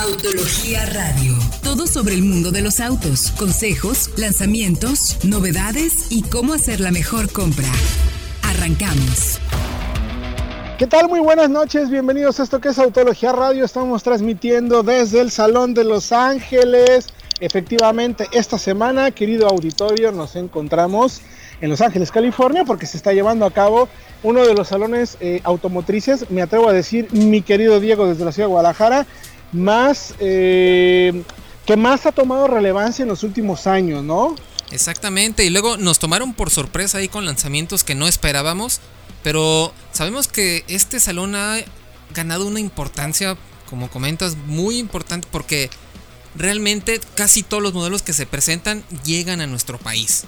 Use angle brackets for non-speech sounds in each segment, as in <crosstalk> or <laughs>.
Autología Radio. Todo sobre el mundo de los autos, consejos, lanzamientos, novedades y cómo hacer la mejor compra. Arrancamos. ¿Qué tal? Muy buenas noches, bienvenidos a esto que es Autología Radio. Estamos transmitiendo desde el Salón de Los Ángeles. Efectivamente, esta semana, querido auditorio, nos encontramos en Los Ángeles, California, porque se está llevando a cabo uno de los salones eh, automotrices, me atrevo a decir, mi querido Diego desde la ciudad de Guadalajara, más eh, que más ha tomado relevancia en los últimos años, ¿no? Exactamente, y luego nos tomaron por sorpresa ahí con lanzamientos que no esperábamos, pero sabemos que este salón ha ganado una importancia, como comentas, muy importante porque realmente casi todos los modelos que se presentan llegan a nuestro país.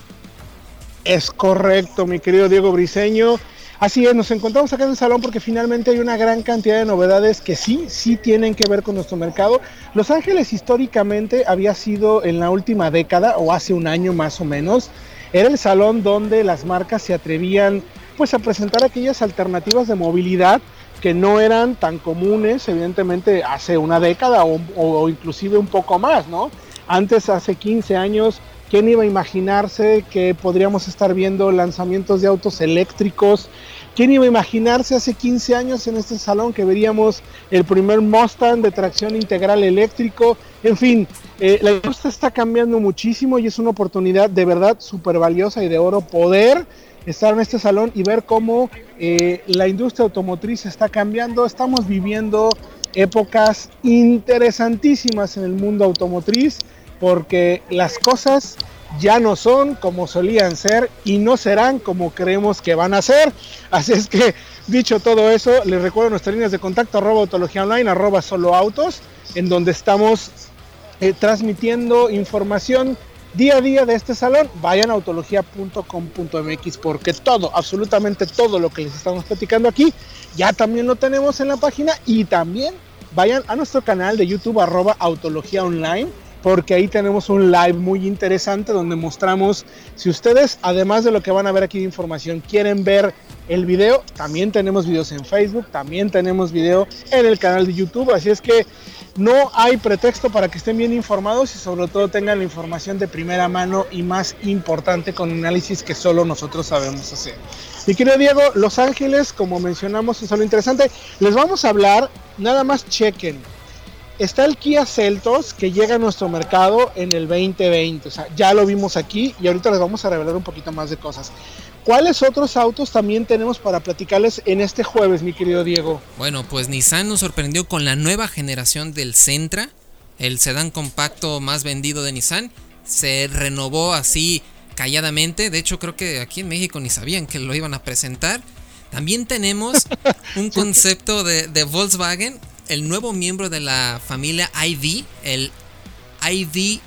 Es correcto, mi querido Diego Briseño. Así es, nos encontramos acá en el salón porque finalmente hay una gran cantidad de novedades que sí, sí tienen que ver con nuestro mercado. Los Ángeles históricamente había sido en la última década o hace un año más o menos, era el salón donde las marcas se atrevían pues a presentar aquellas alternativas de movilidad que no eran tan comunes evidentemente hace una década o, o inclusive un poco más, ¿no? Antes, hace 15 años, ¿Quién iba a imaginarse que podríamos estar viendo lanzamientos de autos eléctricos? ¿Quién iba a imaginarse hace 15 años en este salón que veríamos el primer Mustang de tracción integral eléctrico? En fin, eh, la industria está cambiando muchísimo y es una oportunidad de verdad súper valiosa y de oro poder estar en este salón y ver cómo eh, la industria automotriz está cambiando. Estamos viviendo épocas interesantísimas en el mundo automotriz porque las cosas ya no son como solían ser y no serán como creemos que van a ser. Así es que, dicho todo eso, les recuerdo nuestras líneas de contacto arroba autología online, arroba solo autos, en donde estamos eh, transmitiendo información día a día de este salón. Vayan a autología.com.mx porque todo, absolutamente todo lo que les estamos platicando aquí, ya también lo tenemos en la página y también vayan a nuestro canal de YouTube arroba autología online porque ahí tenemos un live muy interesante donde mostramos, si ustedes, además de lo que van a ver aquí de información, quieren ver el video, también tenemos videos en Facebook, también tenemos video en el canal de YouTube, así es que no hay pretexto para que estén bien informados y sobre todo tengan la información de primera mano y más importante con análisis que solo nosotros sabemos hacer. Mi querido Diego, Los Ángeles, como mencionamos, es algo interesante. Les vamos a hablar, nada más chequen Está el Kia Celtos que llega a nuestro mercado en el 2020. O sea, ya lo vimos aquí y ahorita les vamos a revelar un poquito más de cosas. ¿Cuáles otros autos también tenemos para platicarles en este jueves, mi querido Diego? Bueno, pues Nissan nos sorprendió con la nueva generación del Sentra, el sedán compacto más vendido de Nissan. Se renovó así calladamente. De hecho, creo que aquí en México ni sabían que lo iban a presentar. También tenemos <laughs> un concepto de, de Volkswagen el nuevo miembro de la familia ID, el ID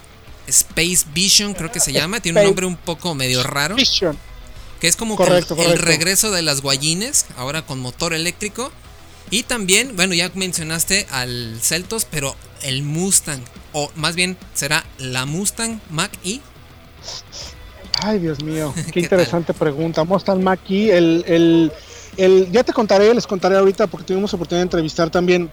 Space Vision, creo que se llama. Tiene un nombre un poco medio raro. Vision. Que es como el, regreso de las guayines, ahora con motor eléctrico. Y también, bueno, ya mencionaste al Celtos, pero el Mustang, o más bien será la Mustang Mach E. Ay, Dios mío, <laughs> qué, interesante pregunta. Mustang Mach E, el, el, el, ya te contaré, les contaré ahorita porque tuvimos oportunidad de entrevistar también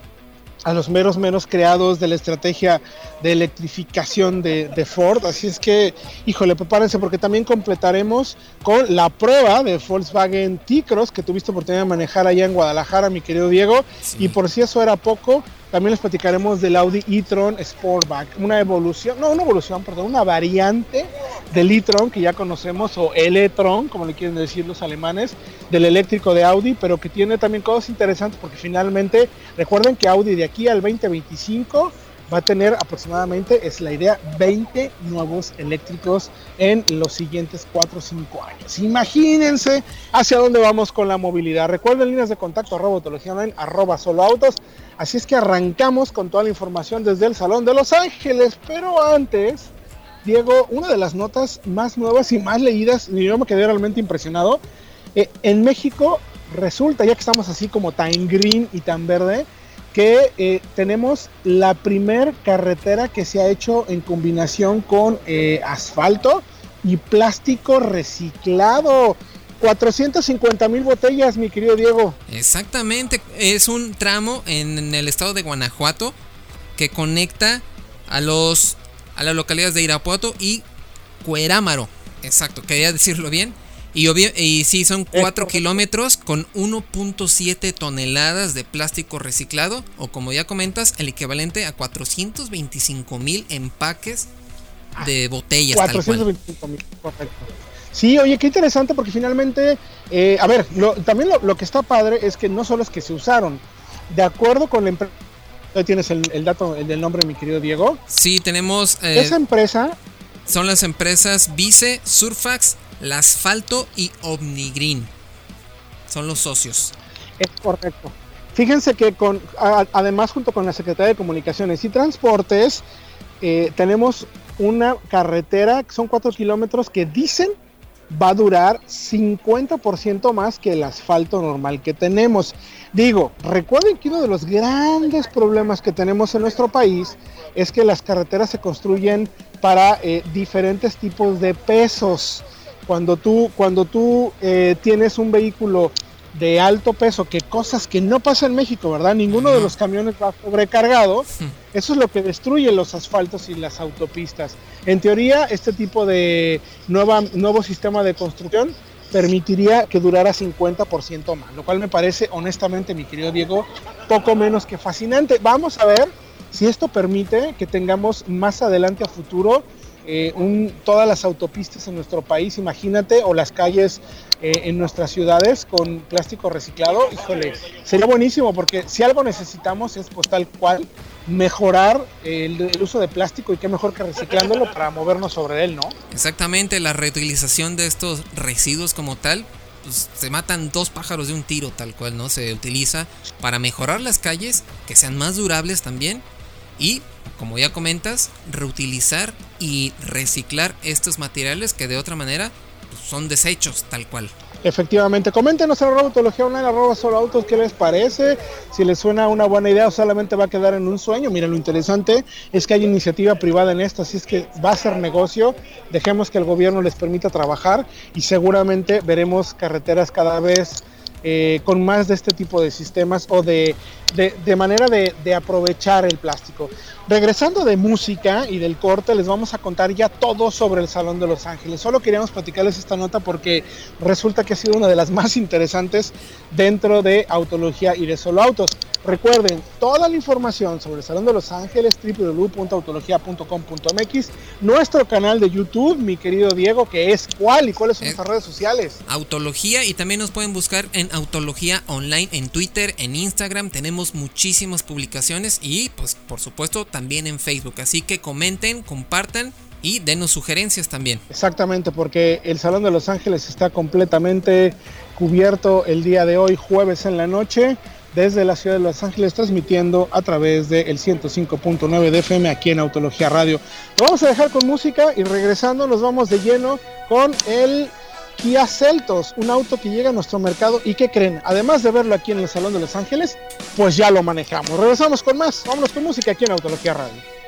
a los meros menos creados de la estrategia de electrificación de, Ford. Así es que, híjole, prepárense porque también completaremos con la prueba de Volkswagen T-Cross que tuviste oportunidad de manejar allá en Guadalajara, mi querido Diego. Y por si eso era poco, también les platicaremos del Audi e-tron Sportback, una evolución, no, una evolución, perdón, una variante del e-tron que ya conocemos, o el e-tron, como le quieren decir los alemanes, del eléctrico de Audi, pero que tiene también cosas interesantes porque finalmente, recuerden que Audi de aquí al 2025 va a tener aproximadamente, es la idea, 20 nuevos eléctricos en los siguientes 4 o 5 años. Imagínense hacia dónde vamos con la movilidad. Recuerden líneas de contacto arroba online, arroba solo. Así es que arrancamos con toda la información desde el Salón de Los Ángeles. Pero antes, Diego, una de las notas más nuevas y más leídas, y yo me quedé realmente impresionado. Eh, en México resulta, ya que estamos así como tan green y tan verde, que eh, tenemos la primer carretera que se ha hecho en combinación con eh, asfalto y plástico reciclado. 450 mil botellas, mi querido Diego. Exactamente, es un tramo en el estado de Guanajuato que conecta a los a las localidades de Irapuato y Cuerámaro. Exacto, quería decirlo bien. Y, y sí, son 4 kilómetros con 1.7 toneladas de plástico reciclado, o como ya comentas, el equivalente a 425 mil empaques de botellas. 425 mil, correcto. Sí, oye, qué interesante porque finalmente, eh, a ver, también lo, que está padre es que no solo es que se usaron, de acuerdo con la empresa, tienes el, dato, el del nombre, mi querido Diego. Sí, tenemos... Eh, Esa empresa... Son las empresas Vice, Surfax, Asfalto y Omnigreen. Son los socios. Es correcto. Fíjense que con, además junto con la Secretaría de Comunicaciones y Transportes, eh, tenemos una carretera, son 4 kilómetros, que dicen va a durar 50% más que el asfalto normal que tenemos. Digo, recuerden que uno de los grandes problemas que tenemos en nuestro país es que las carreteras se construyen para eh, diferentes tipos de pesos. Cuando tú, cuando tú eh, tienes un vehículo de alto peso, que cosas que no pasa en México, ¿verdad? Ninguno de los camiones va sobrecargado. Eso es lo que destruye los asfaltos y las autopistas. En teoría, este tipo de nueva, nuevo sistema de construcción permitiría que durara 50% más, lo cual me parece, honestamente, mi querido Diego, poco menos que fascinante. Vamos a ver si esto permite que tengamos más adelante a futuro eh, todas las autopistas en nuestro país, imagínate, o las calles eh, en nuestras ciudades con plástico reciclado, híjole, sería buenísimo porque si algo necesitamos es pues tal cual mejorar el, uso de plástico y qué mejor que reciclándolo para movernos sobre él, ¿no? Exactamente, la reutilización de estos residuos como tal, pues se matan dos pájaros de un tiro tal cual, ¿no? Se utiliza para mejorar las calles, que sean más durables también y como ya comentas, reutilizar y reciclar estos materiales que de otra manera pues, son desechos tal cual. Efectivamente, coméntenos en arroba autología online, arroba solo autos, qué les parece, si les suena una buena idea o solamente va a quedar en un sueño. Miren, lo interesante es que hay iniciativa privada en esto, así es que va a ser negocio, dejemos que el gobierno les permita trabajar y seguramente veremos carreteras cada vez eh, con más de este tipo de sistemas o de, de, manera de, de, aprovechar el plástico. Regresando de música y del corte, les vamos a contar ya todo sobre el Salón de Los Ángeles. Solo queríamos platicarles esta nota porque resulta que ha sido una de las <laughs> más interesantes dentro de Autología y de Solo Autos. Recuerden, toda la información sobre el Salón de Los Ángeles, www.autologia.com.mx, nuestro canal de YouTube, mi querido Diego, que es cuál y cuáles son nuestras redes sociales. Autología y también nos pueden buscar en Autología Online en Twitter, en Instagram, tenemos muchísimas publicaciones y pues por supuesto también en Facebook, así que comenten, compartan y denos sugerencias también. Exactamente, porque el Salón de Los Ángeles está completamente cubierto el día de hoy, jueves en la noche desde la ciudad de Los Ángeles, transmitiendo a través del 105.9 de FM aquí en Autología Radio. Lo vamos a dejar con música y regresando nos vamos de lleno con el Kia Celtos, un auto que llega a nuestro mercado y que creen, además de verlo aquí en el Salón de Los Ángeles, pues ya lo manejamos. Regresamos con más, vámonos con música aquí en Autología Radio.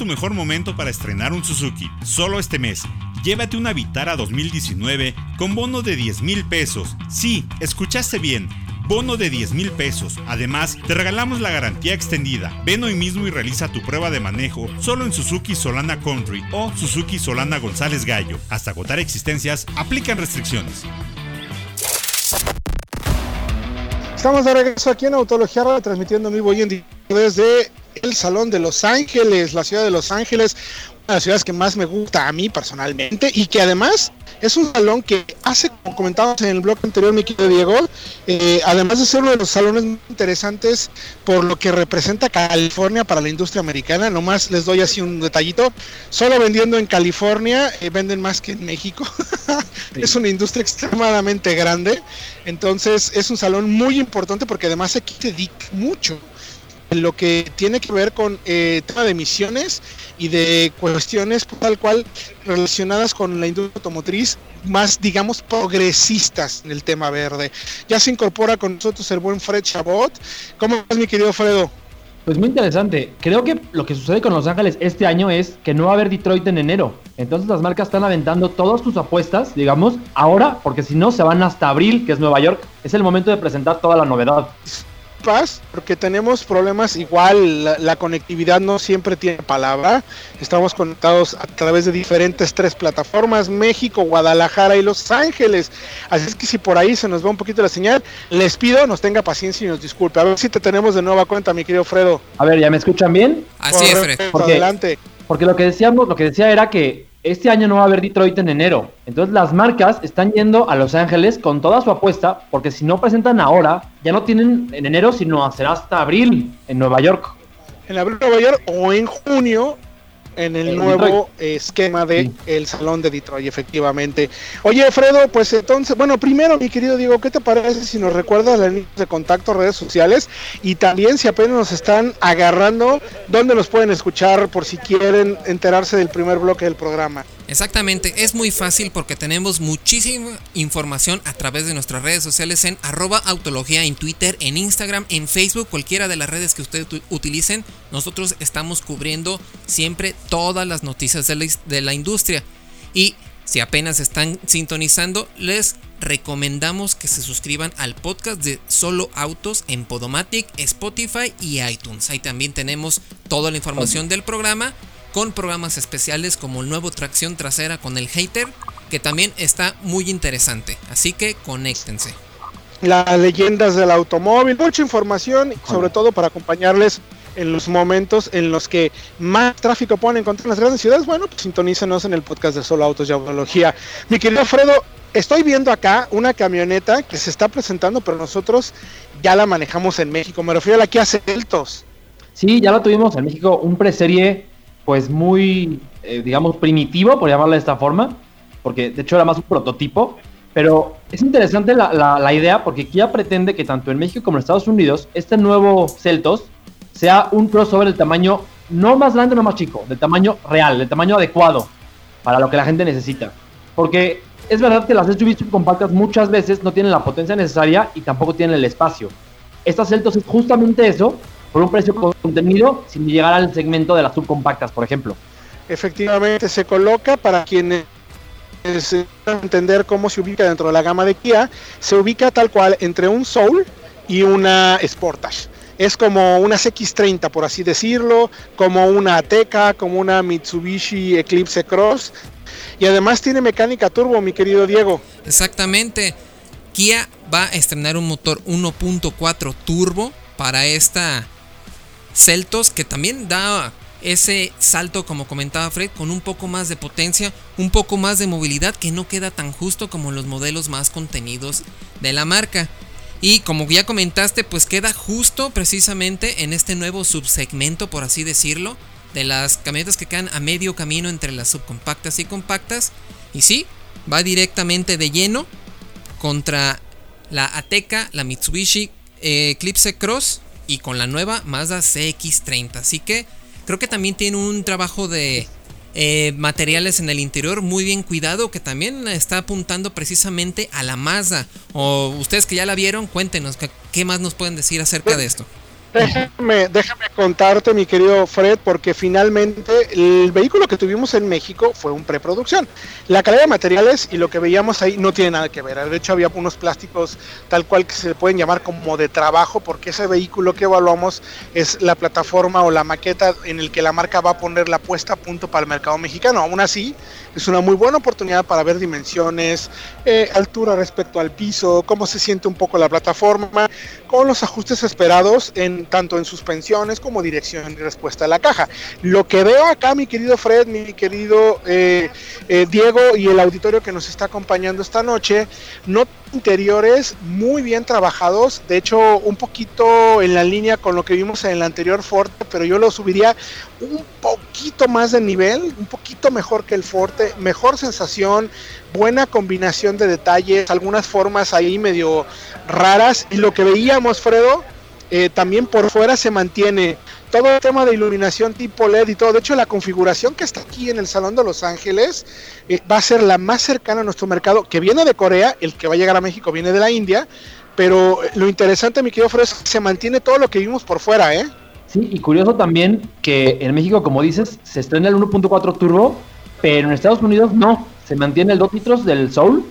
Tu mejor momento para estrenar un Suzuki, solo este mes. Llévate una Vitara 2019 con bono de 10 mil pesos. Sí, escuchaste bien. Bono de 10 mil pesos. Además, te regalamos la garantía extendida. Ven hoy mismo y realiza tu prueba de manejo solo en Suzuki Solana Country o Suzuki Solana González Gallo. Hasta agotar existencias, aplican restricciones. Estamos de regreso aquí en Autología transmitiendo mi voy en desde el Salón de Los Ángeles, la ciudad de Los Ángeles de las ciudades que más me gusta a mí personalmente y que además es un salón que hace, como comentábamos en el blog anterior, mi querido Diego, eh, además de ser uno de los salones muy interesantes por lo que representa California para la industria americana, nomás les doy así un detallito, solo vendiendo en California eh, venden más que en México, <laughs> es una industria extremadamente grande, entonces es un salón muy importante porque además aquí te dedica mucho lo que tiene que ver con eh, tema de emisiones y de cuestiones tal cual relacionadas con la industria automotriz más digamos progresistas en el tema verde. Ya se incorpora con nosotros el buen Fred Chabot. ¿Cómo estás mi querido Fredo? Pues muy interesante. Creo que lo que sucede con Los Ángeles este año es que no va a haber Detroit en enero. Entonces las marcas están aventando todas sus apuestas, digamos, ahora, porque si no se van hasta abril, que es Nueva York. Es el momento de presentar toda la novedad. Porque tenemos problemas igual, la, conectividad no siempre tiene palabra. Estamos conectados a través de diferentes tres plataformas, México, Guadalajara y Los Ángeles. Así es que si por ahí se nos va un poquito la señal, les pido nos tenga paciencia y nos disculpe. A ver si te tenemos de nueva cuenta, mi querido Fredo. A ver, ¿ya me escuchan bien? Así es, Fred. adelante. Porque lo que decíamos, lo que decía era que este año no va a haber Detroit en enero. Entonces las marcas están yendo a Los Ángeles con toda su apuesta, porque si no presentan ahora, ya no tienen en enero, sino será hasta abril en Nueva York. En abril Nueva York o en junio en el nuevo esquema de el Salón de Detroit, efectivamente. Oye, Fredo, pues entonces, bueno, primero, mi querido Diego, ¿qué te parece si nos recuerdas las líneas de contacto, redes sociales? Y también si apenas nos están agarrando, ¿dónde nos pueden escuchar por si quieren enterarse del primer bloque del programa? Exactamente, es muy fácil porque tenemos muchísima información a través de nuestras redes sociales en arroba autología en Twitter, en Instagram, en Facebook, cualquiera de las redes que ustedes utilicen. Nosotros estamos cubriendo siempre todas las noticias de la, de la industria. Y si apenas están sintonizando, les recomendamos que se suscriban al podcast de Solo Autos en Podomatic, Spotify y iTunes. Ahí también tenemos toda la información del programa con programas especiales como el nuevo tracción trasera con el hater, que también está muy interesante. Así que conéctense. Las leyendas del automóvil, mucha información, sobre todo para acompañarles en los momentos en los que más tráfico pueden encontrar en las grandes ciudades. Bueno, pues sintonícenos en el podcast de Solo Autos y Automología. Mi querido Fredo, estoy viendo acá una camioneta que se está presentando, pero nosotros ya la manejamos en México. Me refiero a la Kia Celtos. Sí, ya la tuvimos en México, un preserie pues muy, eh, digamos, primitivo, por llamarlo de esta forma, porque de hecho era más un prototipo, pero es interesante la, la, idea porque Kia pretende que tanto en México como en Estados Unidos este nuevo Celtos sea un crossover del tamaño no más grande, no más chico, del tamaño real, del tamaño adecuado para lo que la gente necesita. Porque es verdad que las SUVs subcompactas muchas veces no tienen la potencia necesaria y tampoco tienen el espacio. Esta Celtos es justamente eso, por un precio contenido sin llegar al segmento de las subcompactas, por ejemplo. Efectivamente, se coloca para quienes entender cómo se ubica dentro de la gama de Kia, se ubica tal cual entre un Soul y una Sportage. Es como una X30, por así decirlo, como una Ateca, como una Mitsubishi Eclipse Cross. Y además tiene mecánica turbo, mi querido Diego. Exactamente. Kia va a estrenar un motor 1.4 turbo para esta Celtos, que también da ese salto, como comentaba Fred, con un poco más de potencia, un poco más de movilidad que no queda tan justo como los modelos más contenidos de la marca. Y como ya comentaste, pues queda justo precisamente en este nuevo subsegmento, por así decirlo, de las camionetas que quedan a medio camino entre las subcompactas y compactas. Y sí, va directamente de lleno contra la Ateca, la Mitsubishi eh, Eclipse Cross y con la nueva Mazda CX30. Así que creo que también tiene un trabajo de eh, materiales en el interior muy bien cuidado que también está apuntando precisamente a la Mazda. O ustedes que ya la vieron, cuéntenos qué más nos pueden decir acerca de esto. Déjame, déjame contarte, mi querido Fred, porque finalmente el vehículo que tuvimos en México fue un preproducción. La calidad de materiales y lo que veíamos ahí no tiene nada que ver. De hecho, había unos plásticos tal cual que se pueden llamar como de trabajo, porque ese vehículo que evaluamos es la plataforma o la maqueta en el que la marca va a poner la puesta a punto para el mercado mexicano. Aún así, es una muy buena oportunidad para ver dimensiones, eh, altura respecto al piso, cómo se siente un poco la plataforma, con los ajustes esperados en tanto en suspensiones como dirección y respuesta a la caja. Lo que veo acá, mi querido Fred, mi querido eh, eh, Diego y el auditorio que nos está acompañando esta noche, no interiores muy bien trabajados, de hecho un poquito en la línea con lo que vimos en el anterior Forte, pero yo lo subiría un poquito más de nivel, un poquito mejor que el Forte, mejor sensación, buena combinación de detalles, algunas formas ahí medio raras y lo que veíamos Fredo eh, también por fuera se mantiene todo el tema de iluminación tipo LED y todo. De hecho, la configuración que está aquí en el Salón de Los Ángeles eh, va a ser la más cercana a nuestro mercado, que viene de Corea, el que va a llegar a México viene de la India, pero lo interesante, mi querido Fred, es que se mantiene todo lo que vimos por fuera, ¿eh? Sí, y curioso también que en México, como dices, se estrena el 1.4 turbo, pero en Estados Unidos no, se mantiene el 2 litros del Soul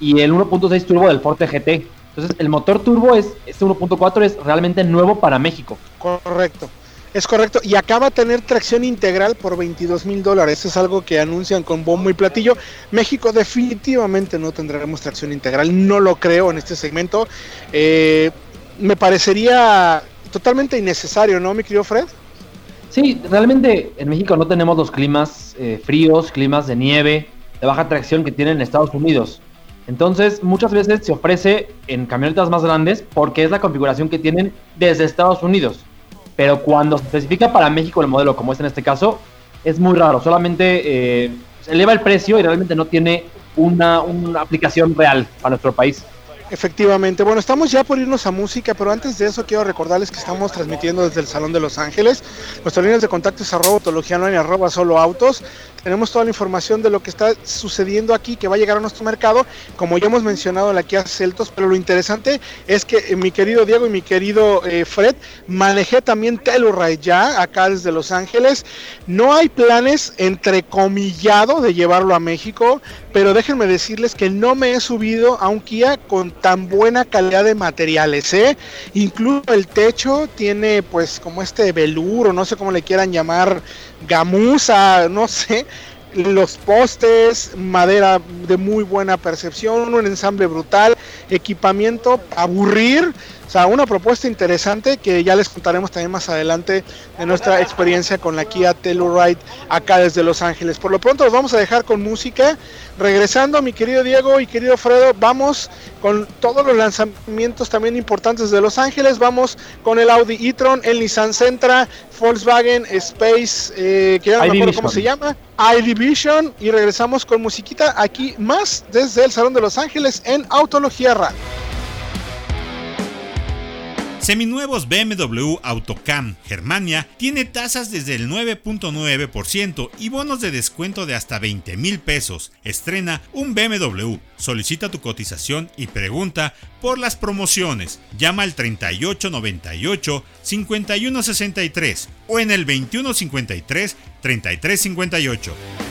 y el 1.6 turbo del Forte GT. Entonces, el motor turbo es este 1.4 es realmente nuevo para México. Correcto. Es correcto, y acaba de tener tracción integral por 22 mil dólares. Es algo que anuncian con bombo y platillo. México definitivamente no tendremos tracción integral, no lo creo en este segmento. Eh, me parecería totalmente innecesario, ¿no, mi querido Fred? Sí, realmente en México no tenemos los climas eh, fríos, climas de nieve, de baja tracción que tienen en Estados Unidos. Entonces, muchas veces se ofrece en camionetas más grandes porque es la configuración que tienen desde Estados Unidos. Pero cuando se especifica para México el modelo, como es en este caso, es muy raro. Solamente eh, se eleva el precio y realmente no tiene una, una aplicación real para nuestro país. Efectivamente. Bueno, estamos ya por irnos a música, pero antes de eso quiero recordarles que estamos transmitiendo desde el Salón de Los Ángeles. Nuestras líneas de contacto es arroba y arroba solo autos. Tenemos toda la información de lo que está sucediendo aquí, que va a llegar a nuestro mercado, como ya hemos mencionado la Kia Celtos, pero lo interesante es que eh, mi querido Diego y mi querido eh, Fred, manejé también Telluride ya acá desde Los Ángeles. No hay planes entrecomillado de llevarlo a México, pero déjenme decirles que no me he subido a un Kia con tan buena calidad de materiales, ¿eh? Incluso el techo tiene pues como este veluro, no sé cómo le quieran llamar, gamuza, no sé, los postes, madera de muy buena percepción, un ensamble brutal, equipamiento, aburrir, o sea, una propuesta interesante que ya les contaremos también más adelante de nuestra experiencia con la Kia Telluride acá desde Los Ángeles. Por lo pronto los vamos a dejar con música. Regresando, mi querido Diego y querido Fredo, vamos con todos los lanzamientos también importantes de Los Ángeles. Vamos con el Audi e-tron, el Nissan Sentra, Volkswagen Space, eh, que ya no me acuerdo cómo se llama, iDivision. Y regresamos con musiquita aquí más desde el Salón de Los Ángeles en Autología Radio. Seminuevos BMW Autocam Germania tiene tasas desde el 9.9% y bonos de descuento de hasta 20 mil pesos. Estrena un BMW. Solicita tu cotización y pregunta por las promociones. Llama al 3898 5163 o en el 2153 3358.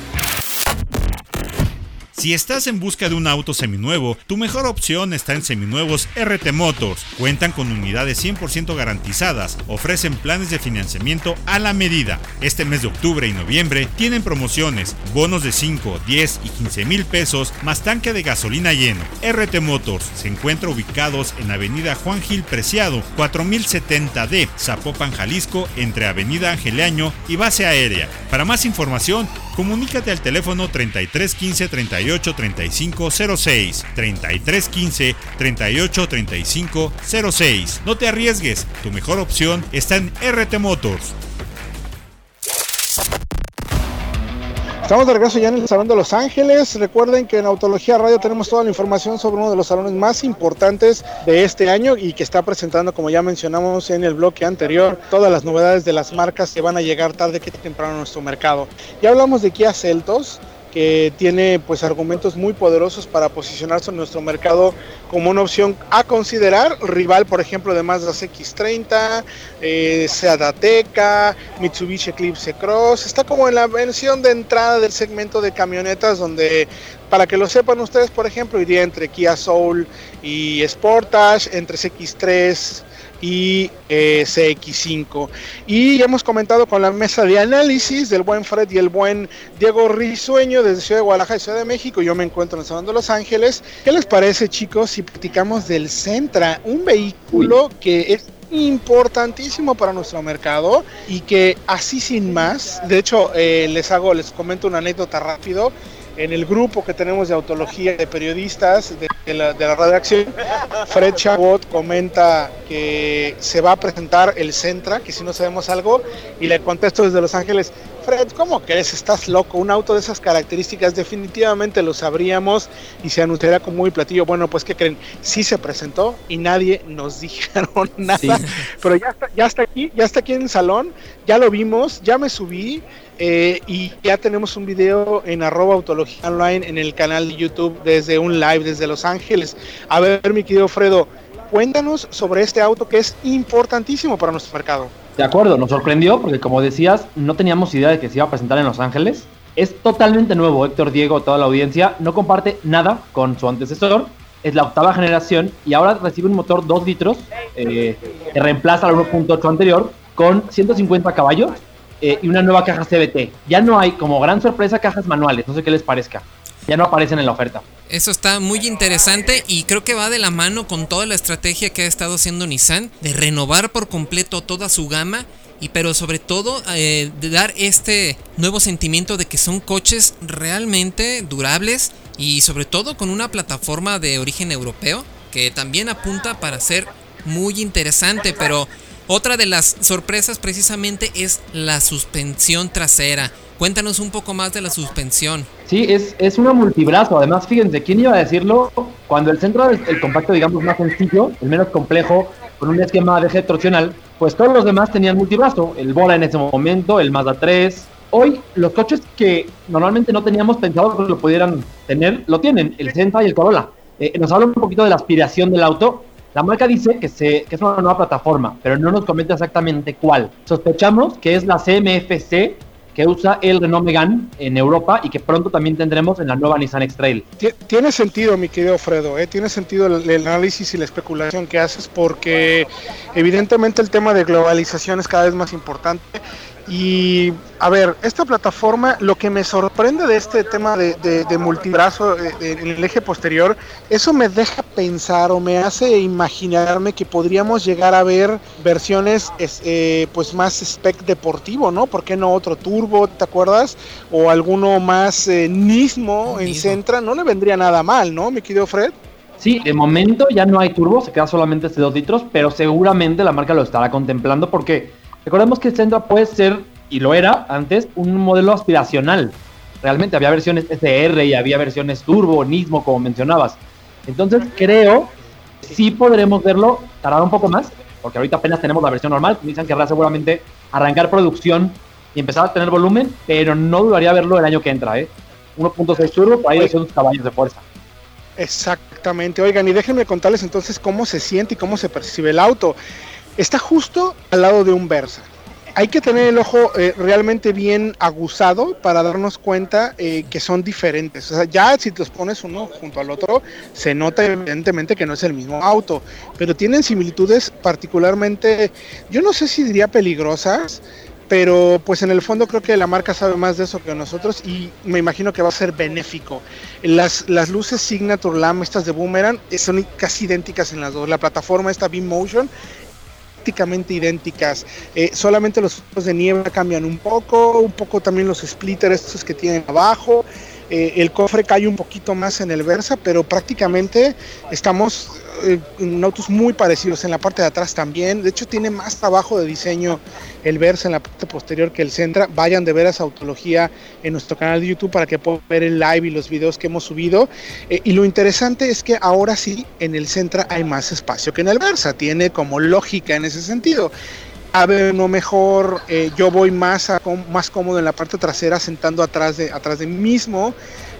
Si estás en busca de un auto seminuevo, tu mejor opción está en Seminuevos RT Motors. Cuentan con unidades 100% garantizadas, ofrecen planes de financiamiento a la medida. Este mes de octubre y noviembre tienen promociones, bonos de 5, 10 y 15 mil pesos más tanque de gasolina lleno. RT Motors se encuentra ubicados en Avenida Juan Gil Preciado, 4070D, Zapopan, Jalisco, entre Avenida Angeleaño y Base Aérea. Para más información, comunícate al teléfono 3315 38 38 35 06 33 15 38 35 06. No te arriesgues, tu mejor opción está en RT Motors. Estamos de regreso ya en el Salón de Los Ángeles. Recuerden que en Autología Radio tenemos toda la información sobre uno de los salones más importantes de este año y que está presentando, como ya mencionamos en el bloque anterior, todas las novedades de las marcas que van a llegar tarde que temprano a nuestro mercado. Ya hablamos de Kia Celtos, que tiene pues argumentos muy poderosos para posicionarse en nuestro mercado como una opción a considerar, rival por ejemplo de Mazda CX30, eh, Seat Ateca, Mitsubishi Eclipse Cross, está como en la versión de entrada del segmento de camionetas donde para que lo sepan ustedes por ejemplo iría entre Kia Soul y Sportage, entre CX3 y eh, CX5. Y ya hemos comentado con la mesa de análisis del buen Fred y el buen Diego Risueño desde Ciudad de Guadalajara y Ciudad de México. Yo me encuentro en Salón de Los Ángeles. ¿Qué les parece, chicos, si platicamos del Centra, un vehículo que es importantísimo para nuestro mercado y que así sin más, de hecho eh, les hago, les comento una anécdota rápido en el grupo que tenemos de autología de periodistas de, la, de la, redacción, Fred Chabot comenta que se va a presentar el Centra, que si no sabemos algo, y le contesto desde Los Ángeles, Fred, ¿cómo crees? Estás loco. Un auto de esas características definitivamente lo sabríamos y se anunciaría como muy platillo. Bueno, pues ¿qué creen? Sí se presentó y nadie nos <laughs> dijeron nada. Pero ya está, ya está aquí, ya está aquí en el salón, ya lo vimos, ya me subí. Eh, y ya tenemos un video en arroba autología online en el canal de YouTube desde un live desde Los Ángeles. A ver, mi querido Fredo, cuéntanos sobre este auto que es importantísimo para nuestro mercado. De acuerdo, nos sorprendió porque como decías, no teníamos idea de que se iba a presentar en Los Ángeles. Es totalmente nuevo, Héctor Diego, toda la audiencia, no comparte nada con su antecesor. es la octava generación y ahora recibe un motor 2 litros eh, que reemplaza al 1.8 anterior con 150 caballos eh, y una nueva caja CBT. Ya no hay como gran sorpresa cajas manuales, no sé qué les parezca. Ya no aparecen en la oferta. Eso está muy interesante y creo que va de la mano con toda la estrategia que ha estado haciendo Nissan de renovar por completo toda su gama y pero sobre todo eh, de dar este nuevo sentimiento de que son coches realmente durables y sobre todo con una plataforma de origen europeo que también apunta para ser muy interesante, pero otra de las sorpresas precisamente es la suspensión trasera. Cuéntanos un poco más de la suspensión. Sí, es, es una multibrazo. Además, fíjense, ¿quién iba a decirlo? Cuando el centro del compacto, digamos, más sencillo, el menos complejo, con un esquema de eje torsional, pues todos los demás tenían multibrazo. El Bola en ese momento, el Mazda 3. Hoy, los coches que normalmente no teníamos pensado que lo pudieran tener, lo tienen, el Sentra y el Corolla. Eh, nos habla un poquito de la aspiración del auto. La marca dice que, se, que es una nueva plataforma, pero no nos comenta exactamente cuál. Sospechamos que es la CMFC que usa el Renault Megane en Europa y que pronto también tendremos en la nueva Nissan X-Trail. Tiene sentido, mi querido Fredo, ¿eh? tiene sentido el, el, análisis y la especulación que haces porque evidentemente el tema de globalización es cada vez más importante y a ver, esta plataforma, lo que me sorprende de este tema de, de, de multibrazo en el eje posterior, eso me deja pensar o me hace imaginarme que podríamos llegar a ver versiones eh, pues más spec deportivo, ¿no? ¿Por qué no otro turbo, te acuerdas? O alguno más eh, nismo en Centra, no le vendría nada mal, ¿no, mi querido Fred? Sí, de momento ya no hay turbo, se queda solamente este 2 litros, pero seguramente la marca lo estará contemplando porque Recordemos que el Sentra puede ser, y lo era antes, un modelo aspiracional. Realmente había versiones SR y había versiones Turbo, Nismo, como mencionabas. Entonces creo sí podremos verlo tardar un poco más, porque ahorita apenas tenemos la versión normal. Nissan querrá seguramente arrancar producción y empezar a tener volumen, pero no dudaría verlo el año que entra, ¿eh? 1.6 turbo, ahí son caballos de fuerza. Exactamente, oigan, y déjenme contarles entonces cómo se siente y cómo se percibe el auto. Está justo al lado de un Versa. Hay que tener el ojo eh, realmente bien aguzado para darnos cuenta eh, que son diferentes. O sea, ya si te los pones uno junto al otro, se nota evidentemente que no es el mismo auto, pero tienen similitudes particularmente, yo no sé si diría peligrosas, pero pues en el fondo creo que la marca sabe más de eso que nosotros y me imagino que va a ser benéfico. Las, las luces Signature Lamp, estas de Boomerang, son casi idénticas en las dos. La plataforma esta Beam Motion prácticamente idénticas. Eh, solamente los de nieve cambian un poco, un poco también los splitters estos que tienen abajo. Eh, el cofre cae un poquito más en el Versa, pero prácticamente estamos eh, en autos muy parecidos. En la parte de atrás también. De hecho, tiene más trabajo de diseño el Versa en la parte posterior que el Centra. Vayan de ver esa autología en nuestro canal de YouTube para que puedan ver el live y los videos que hemos subido. Eh, y lo interesante es que ahora sí en el Centra hay más espacio que en el Versa. Tiene como lógica en ese sentido a ver, no mejor, eh, yo voy más, a, más cómodo en la parte trasera sentando atrás de, atrás de mí mismo.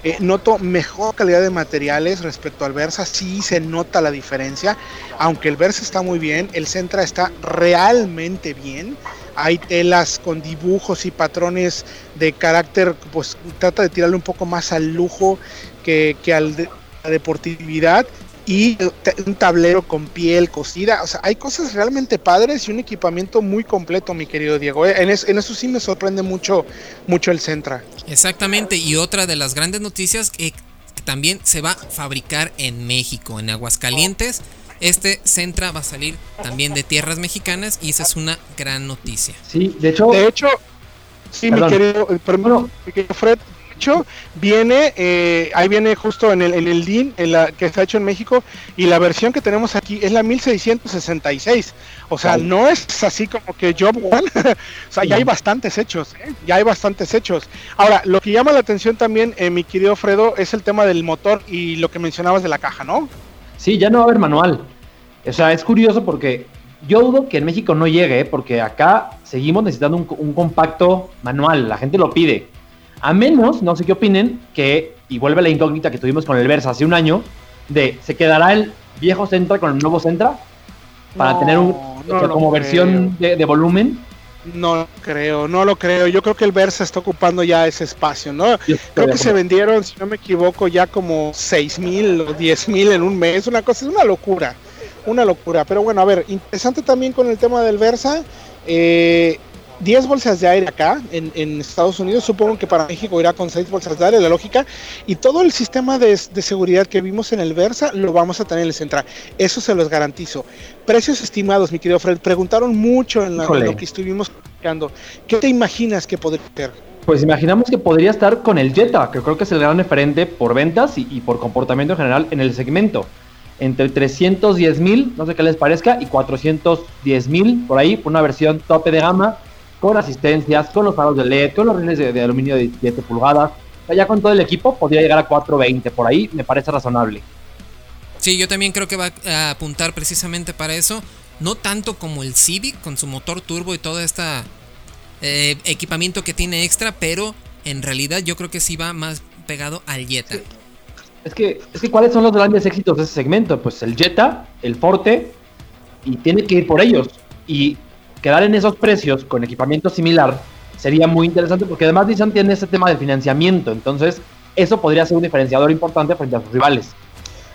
Eh, noto mejor calidad de materiales respecto al Versa, sí se nota la diferencia, aunque el Versa está muy bien, el Centra está realmente bien. Hay telas con dibujos y patrones de carácter, pues trata de tirarle un poco más al lujo que, que al de, la deportividad y un tablero con piel cosida. O sea, hay cosas realmente padres y un equipamiento muy completo, mi querido Diego. ¿eh? En, es, en eso sí me sorprende mucho, mucho el Centra. Exactamente, y otra de las grandes noticias que, que también se va a fabricar en México, en Aguascalientes. Este Centra va a salir también de tierras mexicanas y esa es una gran noticia. Sí, de hecho. De hecho, sí, mi querido, perdón, mi querido Fred, hecho, viene, eh, ahí viene justo en el, en el DIN, en la, que está hecho en México, y la versión que tenemos aquí es la 1666. O sea, Ay. no es así como que Job One, <laughs> o sea, ya hay bastantes hechos, ¿eh? ya hay bastantes hechos. Ahora, lo que llama la atención también, eh, mi querido Fredo, es el tema del motor y lo que mencionabas de la caja, ¿no? Sí, ya no va a haber manual. O sea, es curioso porque yo dudo que en México no llegue, porque acá seguimos necesitando un, un compacto manual, la gente lo pide. A menos, no sé qué opinen, que, y vuelve la incógnita que tuvimos con el Versa hace un año, de ¿se quedará el viejo Centra con el nuevo Centra? Para no, tener un, no, o sea, como versión de, de, volumen. No creo, no lo creo. Yo creo que el Versa está ocupando ya ese espacio, ¿no? Creo que se vendieron, si no me equivoco, ya como seis mil o diez mil en un mes. Una cosa, es una locura, una locura. Pero bueno, a ver, interesante también con el tema del Versa. Eh, 10 bolsas de aire acá en, Estados Unidos, supongo que para México irá con 6 bolsas de aire, la lógica, y todo el sistema de, seguridad que vimos en el Versa lo vamos a tener en el Central, eso se los garantizo. Precios estimados, mi querido Fred, preguntaron mucho en, lo que estuvimos explicando, ¿qué te imaginas que podría ser? Pues imaginamos que podría estar con el Jetta, que creo que es el gran referente por ventas y, y por comportamiento general en el segmento. Entre 310 mil, no sé qué les parezca, y 410 mil por ahí, por una versión tope de gama, con asistencias, con los faros de LED, con los rines de, aluminio de 7 pulgadas. ya con todo el equipo podría llegar a 420 por ahí, me parece razonable. Sí, yo también creo que va a apuntar precisamente para eso. No tanto como el Civic con su motor turbo y todo este equipamiento que tiene extra, pero en realidad yo creo que sí va más pegado al Jetta. Es que, es que ¿cuáles son los grandes éxitos de ese segmento? Pues el Jetta, el Forte, y tiene que ir por ellos. Y quedar en esos precios con equipamiento similar sería muy interesante porque además Nissan tiene ese tema de financiamiento, entonces eso podría ser un diferenciador importante frente a sus rivales.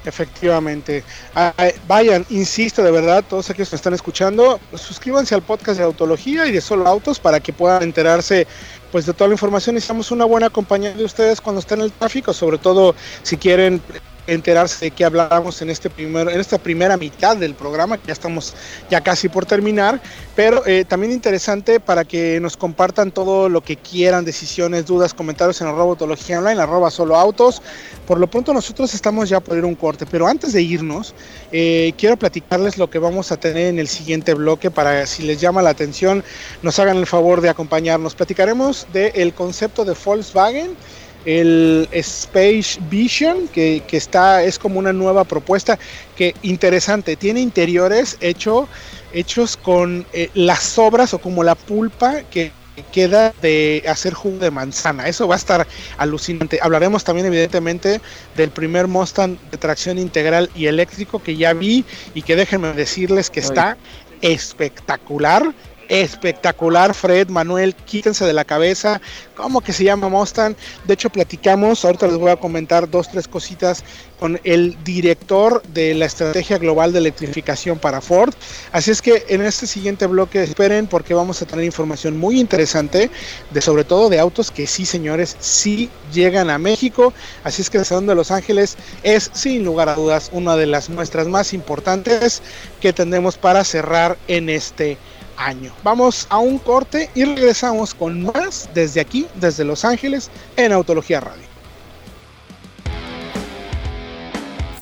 Efectivamente. Ah, eh, vayan, insisto de verdad, todos aquellos que están escuchando, suscríbanse al podcast de Autología y de Solo Autos para que puedan enterarse pues de toda la información. Necesitamos una buena compañía de ustedes cuando estén en el tráfico, sobre todo si quieren enterarse de qué hablamos en este primer, en esta primera mitad del programa, que ya estamos ya casi por terminar, pero eh, también interesante para que nos compartan todo lo que quieran, decisiones, dudas, comentarios en arroba autología online, arroba solo autos. Por lo pronto nosotros estamos ya por ir un corte, pero antes de irnos, eh, quiero platicarles lo que vamos a tener en el siguiente bloque para si les llama la atención, nos hagan el favor de acompañarnos. Platicaremos del concepto de Volkswagen el Space Vision, que, está, es como una nueva propuesta, que interesante, tiene interiores hecho, hechos con eh, las sobras o como la pulpa que queda de hacer jugo de manzana. Eso va a estar alucinante. Hablaremos también evidentemente del primer Mustang de tracción integral y eléctrico que ya vi y que déjenme decirles que está espectacular espectacular, Fred, Manuel, quítense de la cabeza, ¿cómo que se llama Mustang? De hecho, platicamos, ahorita les voy a comentar dos, tres cositas con el director de la estrategia global de electrificación para Ford. Así es que en este siguiente bloque esperen porque vamos a tener información muy interesante de sobre todo de autos que sí, señores, sí llegan a México. Así es que el Salón de Los Ángeles es sin lugar a dudas una de las muestras más importantes que tenemos para cerrar en este año. Vamos a un corte y regresamos con más desde aquí, desde Los Ángeles, en Autología Radio.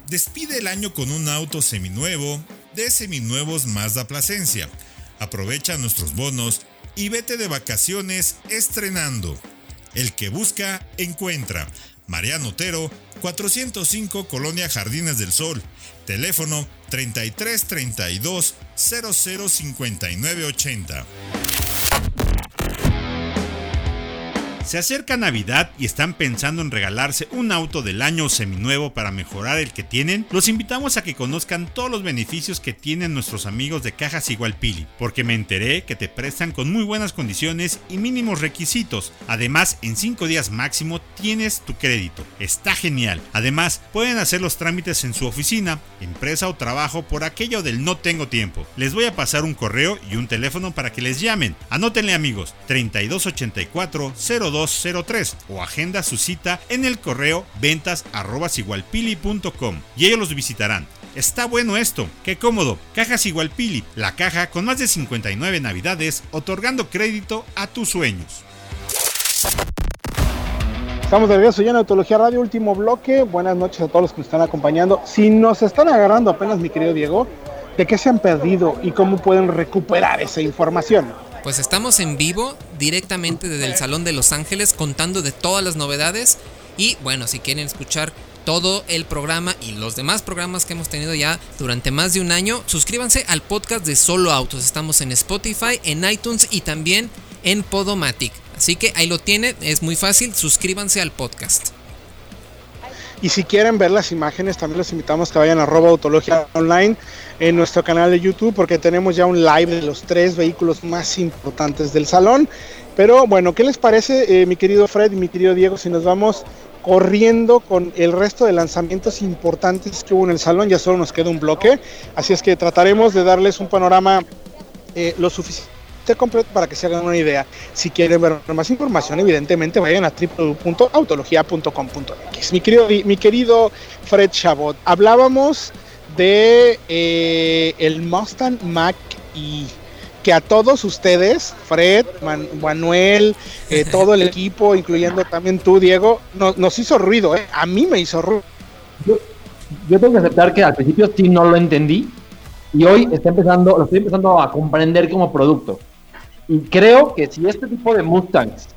Despide el año con un auto seminuevo de Seminuevos Mazda Plasencia. Aprovecha nuestros bonos y vete de vacaciones estrenando. El que busca, encuentra. Mariano Otero, 405 Colonia Jardines del Sol. Teléfono 33 32 00 59 80. Se acerca Navidad y están pensando en regalarse un auto del año seminuevo para mejorar el que tienen, los invitamos a que conozcan todos los beneficios que tienen nuestros amigos de Cajas Igual Pili, porque me enteré que te prestan con muy buenas condiciones y mínimos requisitos. Además, en 5 días máximo tienes tu crédito. Está genial. Además, pueden hacer los trámites en su oficina, empresa o trabajo por aquello del no tengo tiempo. Les voy a pasar un correo y un teléfono para que les llamen. Anótenle amigos, 3284 02 0203 o agenda su cita en el correo ventas y ellos los visitarán. Está bueno esto, qué cómodo. Cajas Igualpili, la caja con más de 59 navidades otorgando crédito a tus sueños. Estamos de regreso ya en Autología Radio, último bloque. Buenas noches a todos los que nos están acompañando. Si nos están agarrando apenas, mi querido Diego, ¿de qué se han perdido y cómo pueden recuperar esa información? Pues estamos en vivo directamente desde el Salón de Los Ángeles contando de todas las novedades y bueno, si quieren escuchar todo el programa y los demás programas que hemos tenido ya durante más de un año, suscríbanse al podcast de Solo Autos. Estamos en Spotify, en iTunes y también en Podomatic. Así que ahí lo tienen, es muy fácil, suscríbanse al podcast. Y si quieren ver las imágenes, también los invitamos que vayan a autología online en nuestro canal de YouTube porque tenemos ya un live de los tres vehículos más importantes del salón. Pero bueno, ¿qué les parece, eh, mi querido Fred y mi querido Diego, si nos vamos corriendo con el resto de lanzamientos importantes que hubo en el salón? Ya solo nos queda un bloque, así es que trataremos de darles un panorama eh, lo suficiente completo para que se hagan una idea. Si quieren ver más información, evidentemente vayan a www.autologia.com.mx. Mi querido, mi querido Fred Chabot, hablábamos de eh, el Mustang Mach y que a todos ustedes, Fred, Manuel, eh, <laughs> todo el equipo, incluyendo también tú, Diego, nos hizo ruido, ¿eh? A mí me hizo ruido. Yo, yo, tengo que aceptar que al principio sí no lo entendí y hoy está empezando, lo estoy empezando a comprender como producto. Y creo que si este tipo de Mustangs,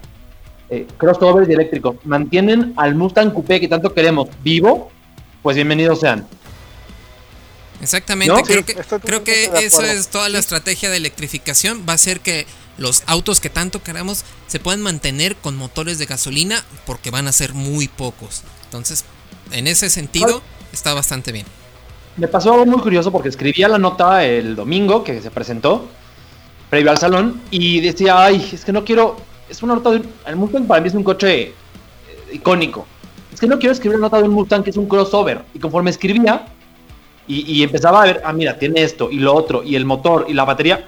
eh, crossovers y eléctricos, mantienen al Mustang Coupé que tanto queremos vivo, pues bienvenidos sean. Exactamente, creo que, creo que eso es toda la estrategia de electrificación, va a ser que los autos que tanto queremos se puedan mantener con motores de gasolina porque van a ser muy pocos. Entonces, en ese sentido, está bastante bien. Me pasó algo muy curioso porque escribía la nota el domingo que se presentó previo al salón y decía, ay, es que no quiero, es una nota de un, el Mustang para mí es un coche eh, icónico. Es que no quiero escribir una nota de un Mustang que es un crossover. Y conforme escribía y, empezaba a ver, ah, mira, tiene esto y lo otro y el motor y la batería,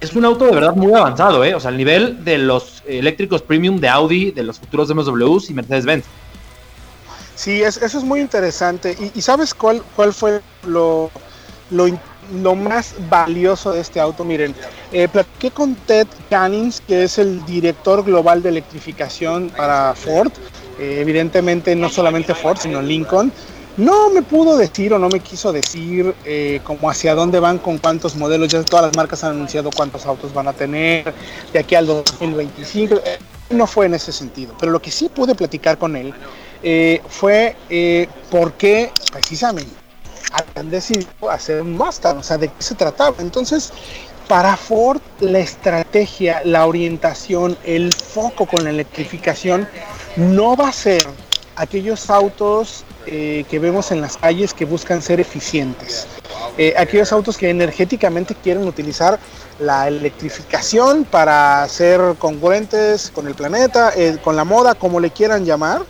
es un auto de verdad muy avanzado, ¿eh? O sea, el nivel de los eléctricos premium de Audi, de los futuros MWs y Mercedes-Benz. Sí, eso es muy interesante. ¿Y, sabes cuál, cuál fue lo, lo lo más valioso de este auto, miren, eh, platiqué con Ted Cannings, que es el director global de electrificación para Ford, eh, evidentemente no solamente Ford, sino Lincoln. No me pudo decir o no me quiso decir eh, como hacia dónde van con cuántos modelos, ya todas las marcas han anunciado cuántos autos van a tener de aquí al 2025. Eh, no fue en ese sentido, pero lo que sí pude platicar con él fue por qué precisamente han decidido hacer un Mustang, o sea, de qué se trataba. Entonces, para Ford, la estrategia, la orientación, el foco con la electrificación no va a ser aquellos autos eh, que vemos en las calles que buscan ser eficientes. Eh, aquellos autos que energéticamente quieren utilizar la electrificación para ser congruentes con el planeta, eh, con la moda, como le quieran llamar.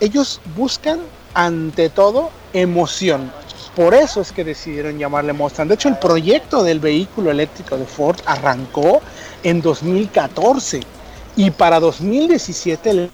Ellos buscan ante todo emoción, por eso es que decidieron llamarle Mustang. De hecho, el proyecto del vehículo eléctrico de Ford arrancó en 2014 y para 2017 le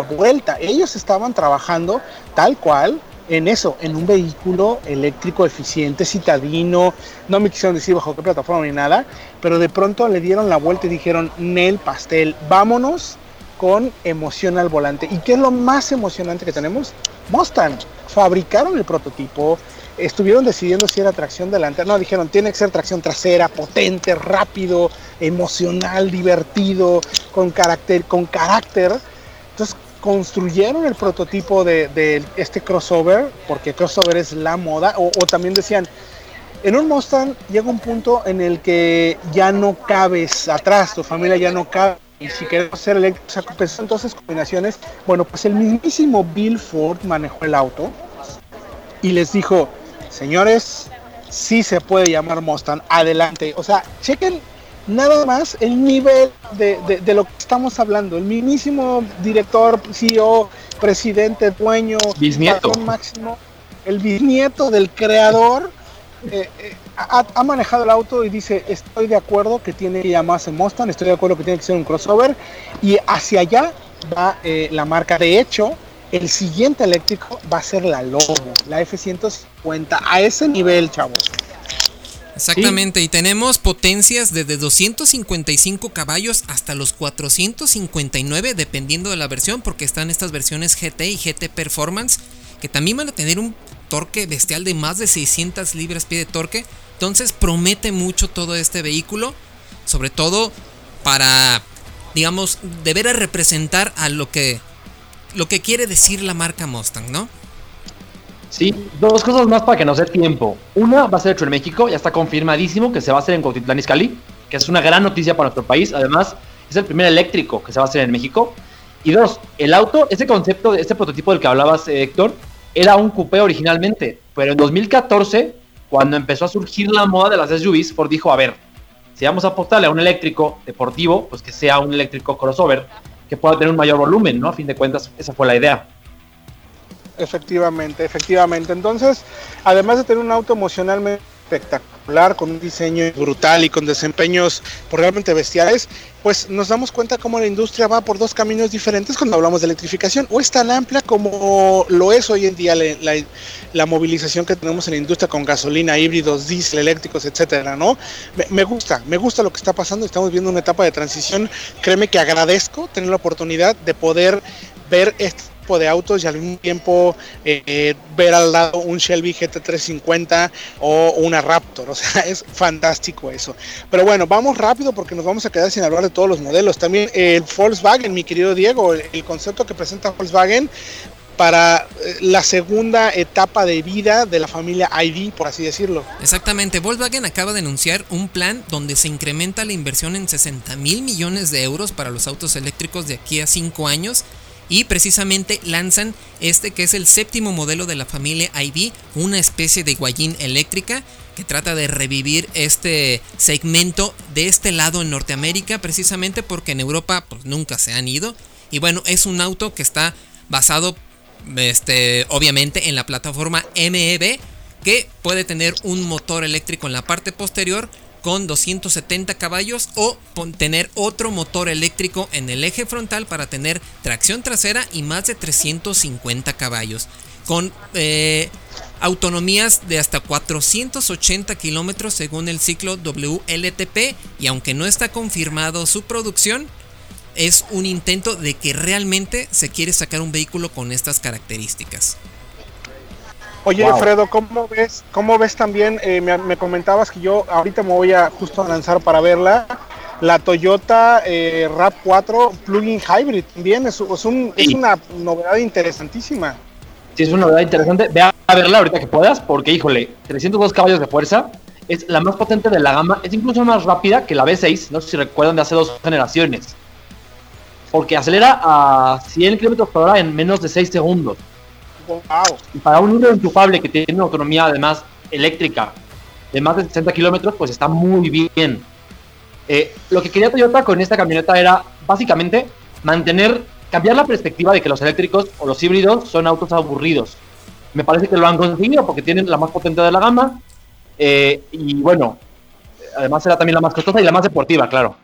vuelta. Ellos estaban trabajando tal cual en eso, en un vehículo eléctrico eficiente, citadino, no me quisieron decir bajo qué plataforma ni nada, pero de pronto le dieron la vuelta y dijeron, Nel Pastel, vámonos con emoción al volante. ¿Y qué es lo más emocionante que tenemos? Mustang fabricaron el prototipo, estuvieron decidiendo si era tracción delantera, no, dijeron, tiene que ser tracción trasera, potente, rápido, emocional, divertido, con carácter, con carácter. Entonces construyeron el prototipo de, este crossover, porque crossover es la moda, o, también decían, en un Mustang llega un punto en el que ya no cabes atrás, tu familia ya no cabe y si queremos hacer eléctrico, pues entonces combinaciones. Bueno, pues el mismísimo Bill Ford manejó el auto y les dijo, señores, sí se puede llamar Mustang, adelante. O sea, chequen nada más el nivel de, de, lo que estamos hablando. El mismísimo director, CEO, presidente, dueño, bisnieto. máximo, el bisnieto del creador. Eh, eh, ha, manejado el auto y dice, estoy de acuerdo que tiene que llamarse Mustang, estoy de acuerdo que tiene que ser un crossover y hacia allá va eh, la marca. De hecho, el siguiente eléctrico va a ser la Lobo, la F-150, a ese nivel, chavos. Exactamente, y tenemos potencias desde 255 caballos hasta los 459, dependiendo de la versión, porque están estas versiones GT y GT Performance, que también van a tener un torque bestial de más de 600 libras pie de torque. Entonces promete mucho todo este vehículo, sobre todo para, digamos, deber a representar a lo que, lo que quiere decir la marca Mustang, ¿no? Sí, dos cosas más para que no sea tiempo. Una va a ser hecho en México, ya está confirmadísimo que se va a hacer en Cuautitlán Izcalli, que es una gran noticia para nuestro país. Además, es el primer eléctrico que se va a hacer en México. Y dos, el auto, ese concepto, ese prototipo del que hablabas, eh, Héctor, era un coupé originalmente, pero en 2014, cuando empezó a surgir la moda de las SUVs, Ford dijo, a ver, si vamos a apostarle a un eléctrico deportivo, pues que sea un eléctrico crossover que pueda tener un mayor volumen, ¿no? A fin de cuentas, esa fue la idea. Efectivamente, efectivamente. Entonces, además de tener un auto emocionalmente espectacular, con un diseño brutal y con desempeños realmente bestiales, pues nos damos cuenta cómo la industria va por dos caminos diferentes cuando hablamos de electrificación, o es tan amplia como lo es hoy en día la, movilización que tenemos en la industria con gasolina, híbridos, diésel, eléctricos, etcétera, ¿no? Me, me, gusta, me gusta lo que está pasando, estamos viendo una etapa de transición, créeme que agradezco tener la oportunidad de poder ver este de autos y al mismo tiempo eh, ver al lado un Shelby GT350 o una Raptor. O sea, <laughs> es fantástico eso. Pero bueno, vamos rápido porque nos vamos a quedar sin hablar de todos los modelos. También el Volkswagen, mi querido Diego, el, concepto que presenta Volkswagen para eh, la segunda etapa de vida de la familia ID, por así decirlo. Exactamente, Volkswagen acaba de anunciar un plan donde se incrementa la inversión en 60 mil millones de euros para los autos eléctricos de aquí a 5 años y precisamente lanzan este que es el séptimo modelo de la familia ID, una especie de guayín eléctrica que trata de revivir este segmento de este lado en Norteamérica precisamente porque en Europa pues nunca se han ido. Y bueno es un auto que está basado este obviamente en la plataforma MEB que puede tener un motor eléctrico en la parte posterior con 270 caballos o tener otro motor eléctrico en el eje frontal para tener tracción trasera y más de 350 caballos. Con eh, autonomías de hasta 480 kilómetros según el ciclo WLTP y aunque no está confirmado su producción, es un intento de que realmente se quiere sacar un vehículo con estas características. Oye, Alfredo, ¿cómo ves, cómo ves también? Eh, me, comentabas que yo ahorita me voy a justo a lanzar para verla. La Toyota eh, RAV4 Plug-in Hybrid también es, es, un, es, una novedad interesantísima. Sí, es una novedad interesante. Ve a verla ahorita que puedas, porque, híjole, 302 caballos de fuerza. Es la más potente de la gama. Es incluso más rápida que la V6. No sé si recuerdan de hace dos generaciones. Porque acelera a 100 km por hora en menos de 6 segundos. Y para un híbrido enchufable que tiene una autonomía además eléctrica de más de 60 kilómetros, pues está muy bien. Eh, lo que quería Toyota con esta camioneta era básicamente mantener, cambiar la perspectiva de que los eléctricos o los híbridos son autos aburridos. Me parece que lo han conseguido porque tienen la más potente de la gama eh, y bueno, además era también la más costosa y la más deportiva, claro.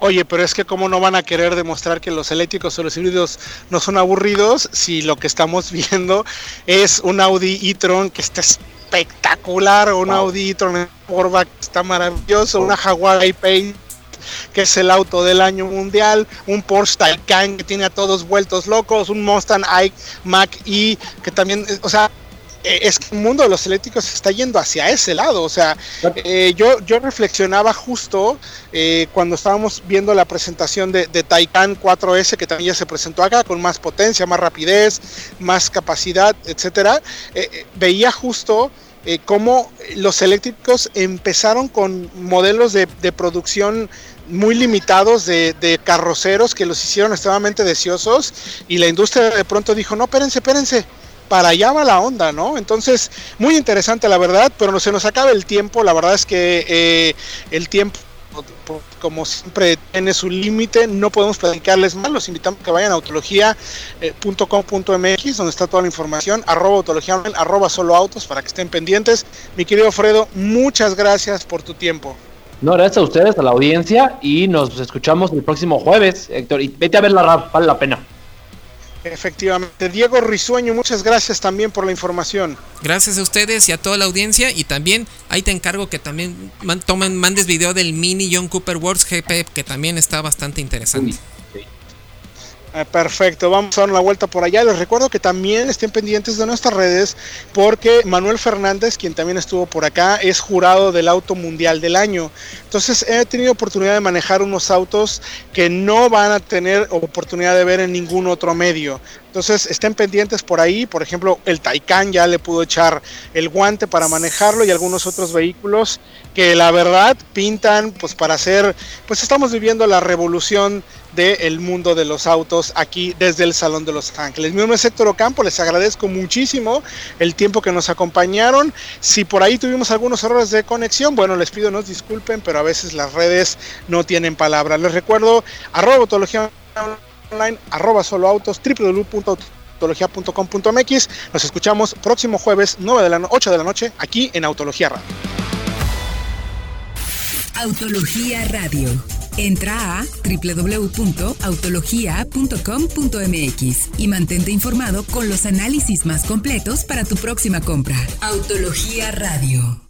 Oye, pero es que cómo no van a querer demostrar que los eléctricos o los híbridos no son aburridos si lo que estamos <laughs> viendo es un Audi e-tron que está espectacular, un Audi e-tron Sportback que está maravilloso, una Jaguar I-Pace que es el auto del año mundial, un Porsche Taycan que tiene a todos vueltos locos, un Mustang i Mach E que también, o sea, eh, es que el mundo de los eléctricos está yendo hacia ese lado. O sea, eh, yo, yo reflexionaba justo eh, cuando estábamos viendo la presentación de, de Taycan 4S, que también ya se presentó acá, con más potencia, más rapidez, más capacidad, etcétera. veía justo cómo los eléctricos empezaron con modelos de, producción muy limitados de, de, carroceros que los hicieron extremadamente deseosos y la industria de pronto dijo, no, espérense, espérense, para allá va la onda, ¿no? Entonces, muy interesante la verdad, pero no se nos acaba el tiempo, la verdad es que eh, el tiempo como siempre tiene su límite, no podemos platicarles más, los invitamos a que vayan a autología.com.mx donde está toda la información, arroba autología, arroba solo autos para que estén pendientes. Mi querido Fredo, muchas gracias por tu tiempo. No, gracias a ustedes, a la audiencia y nos escuchamos el próximo jueves, Héctor, y vete a ver la rap, vale la pena. Efectivamente. Diego Risueño, muchas gracias también por la información. Gracias a ustedes y a toda la audiencia. Y también ahí te encargo que también tomen, mandes video del mini John Cooper Works GP, que también está bastante interesante. Eh, perfecto, vamos a dar una vuelta por allá. Les recuerdo que también estén pendientes de nuestras redes porque Manuel Fernández, quien también estuvo por acá, es jurado del Auto Mundial del Año. Entonces he tenido oportunidad de manejar unos autos que no van a tener oportunidad de ver en ningún otro medio. Entonces estén pendientes por ahí, por ejemplo el Taycan ya le pudo echar el guante para manejarlo y algunos otros vehículos que la verdad pintan pues para hacer, pues estamos viviendo la revolución del mundo de los autos aquí desde el Salón de Los Ángeles. Mi nombre es Héctor Ocampo, les agradezco muchísimo el tiempo que nos acompañaron. Si por ahí tuvimos algunos errores de conexión, bueno, les pido nos disculpen, pero a veces las redes no tienen palabra. Les recuerdo, arroba autología online, arroba solo autos, www.autología.com.mx. Nos escuchamos próximo jueves 9 de la 8 de la noche aquí en Autología Radio. Autología Radio. Entra a www.autologia.com.mx y mantente informado con los análisis más completos para tu próxima compra. Autología Radio.